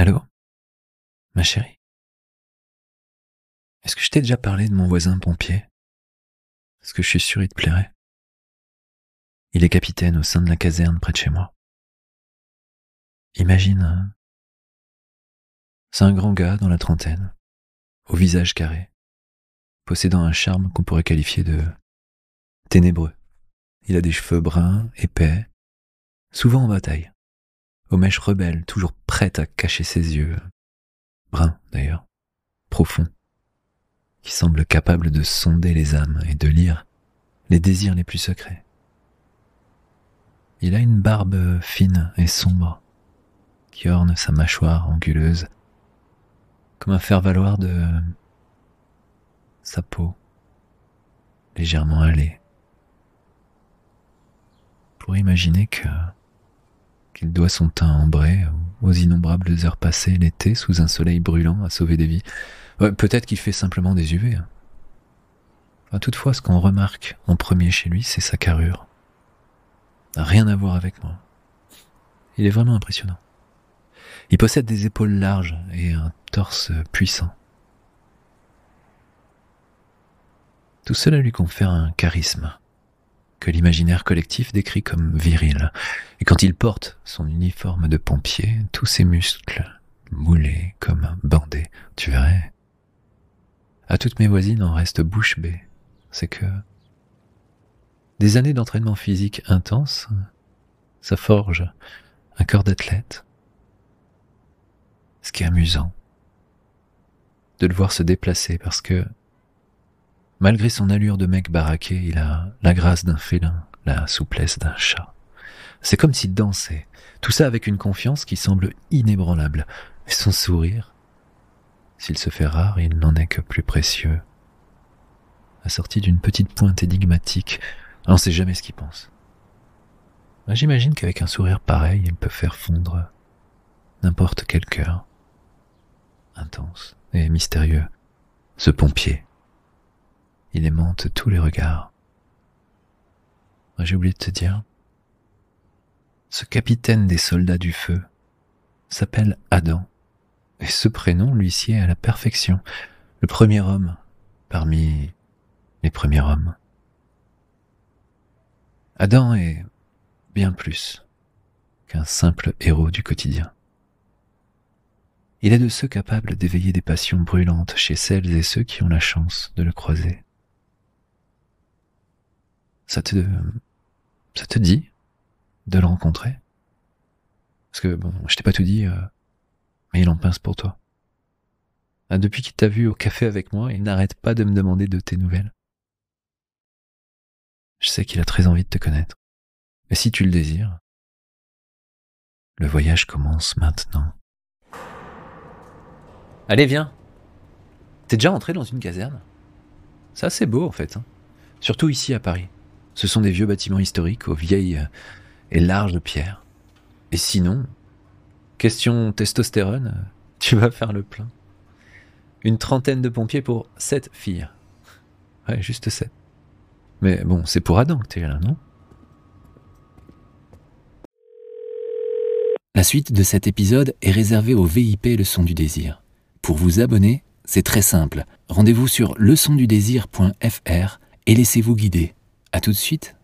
Allô? Ma chérie? Est-ce que je t'ai déjà parlé de mon voisin pompier? Est-ce que je suis sûr il te plairait? Il est capitaine au sein de la caserne près de chez moi. Imagine, hein? c'est un grand gars dans la trentaine, au visage carré, possédant un charme qu'on pourrait qualifier de ténébreux. Il a des cheveux bruns, épais, souvent en bataille, aux mèches rebelles, toujours prêtes à cacher ses yeux, bruns d'ailleurs, profonds, qui semblent capables de sonder les âmes et de lire les désirs les plus secrets. Il a une barbe fine et sombre qui orne sa mâchoire anguleuse, comme un faire-valoir de sa peau, légèrement hâlée. Pourrait imaginer que qu'il doit son teint ambré aux innombrables heures passées l'été sous un soleil brûlant à sauver des vies. Peut-être qu'il fait simplement des UV. Hein. toutefois, ce qu'on remarque en premier chez lui, c'est sa carrure. Rien à voir avec moi. Il est vraiment impressionnant. Il possède des épaules larges et un torse puissant. Tout cela lui confère un charisme que l'imaginaire collectif décrit comme viril. Et quand il porte son uniforme de pompier, tous ses muscles moulés comme bandés, tu verrais. À toutes mes voisines en reste bouche bée. C'est que des années d'entraînement physique intense, ça forge un corps d'athlète. Ce qui est amusant, de le voir se déplacer parce que Malgré son allure de mec baraqué, il a la grâce d'un félin, la souplesse d'un chat. C'est comme s'il dansait, tout ça avec une confiance qui semble inébranlable. Et son sourire, s'il se fait rare, il n'en est que plus précieux. Assorti d'une petite pointe énigmatique, on ne sait jamais ce qu'il pense. J'imagine qu'avec un sourire pareil, il peut faire fondre n'importe quel cœur. Intense et mystérieux, ce pompier il aimante tous les regards. J'ai oublié de te dire, ce capitaine des soldats du feu s'appelle Adam, et ce prénom lui sied à la perfection, le premier homme parmi les premiers hommes. Adam est bien plus qu'un simple héros du quotidien. Il est de ceux capables d'éveiller des passions brûlantes chez celles et ceux qui ont la chance de le croiser. Ça te, ça te dit de le rencontrer? Parce que bon, je t'ai pas tout dit, euh, mais il en pince pour toi. Ah, depuis qu'il t'a vu au café avec moi, il n'arrête pas de me demander de tes nouvelles. Je sais qu'il a très envie de te connaître. Et si tu le désires, le voyage commence maintenant. Allez, viens. T'es déjà entré dans une caserne? C'est assez beau en fait, hein. surtout ici à Paris. Ce sont des vieux bâtiments historiques aux vieilles et larges pierres. Et sinon, question testostérone, tu vas faire le plein. Une trentaine de pompiers pour sept filles. Ouais, juste sept. Mais bon, c'est pour Adam que t'es là, non? La suite de cet épisode est réservée au VIP Leçon du désir. Pour vous abonner, c'est très simple. Rendez-vous sur leçondudésir.fr et laissez-vous guider. À tout de suite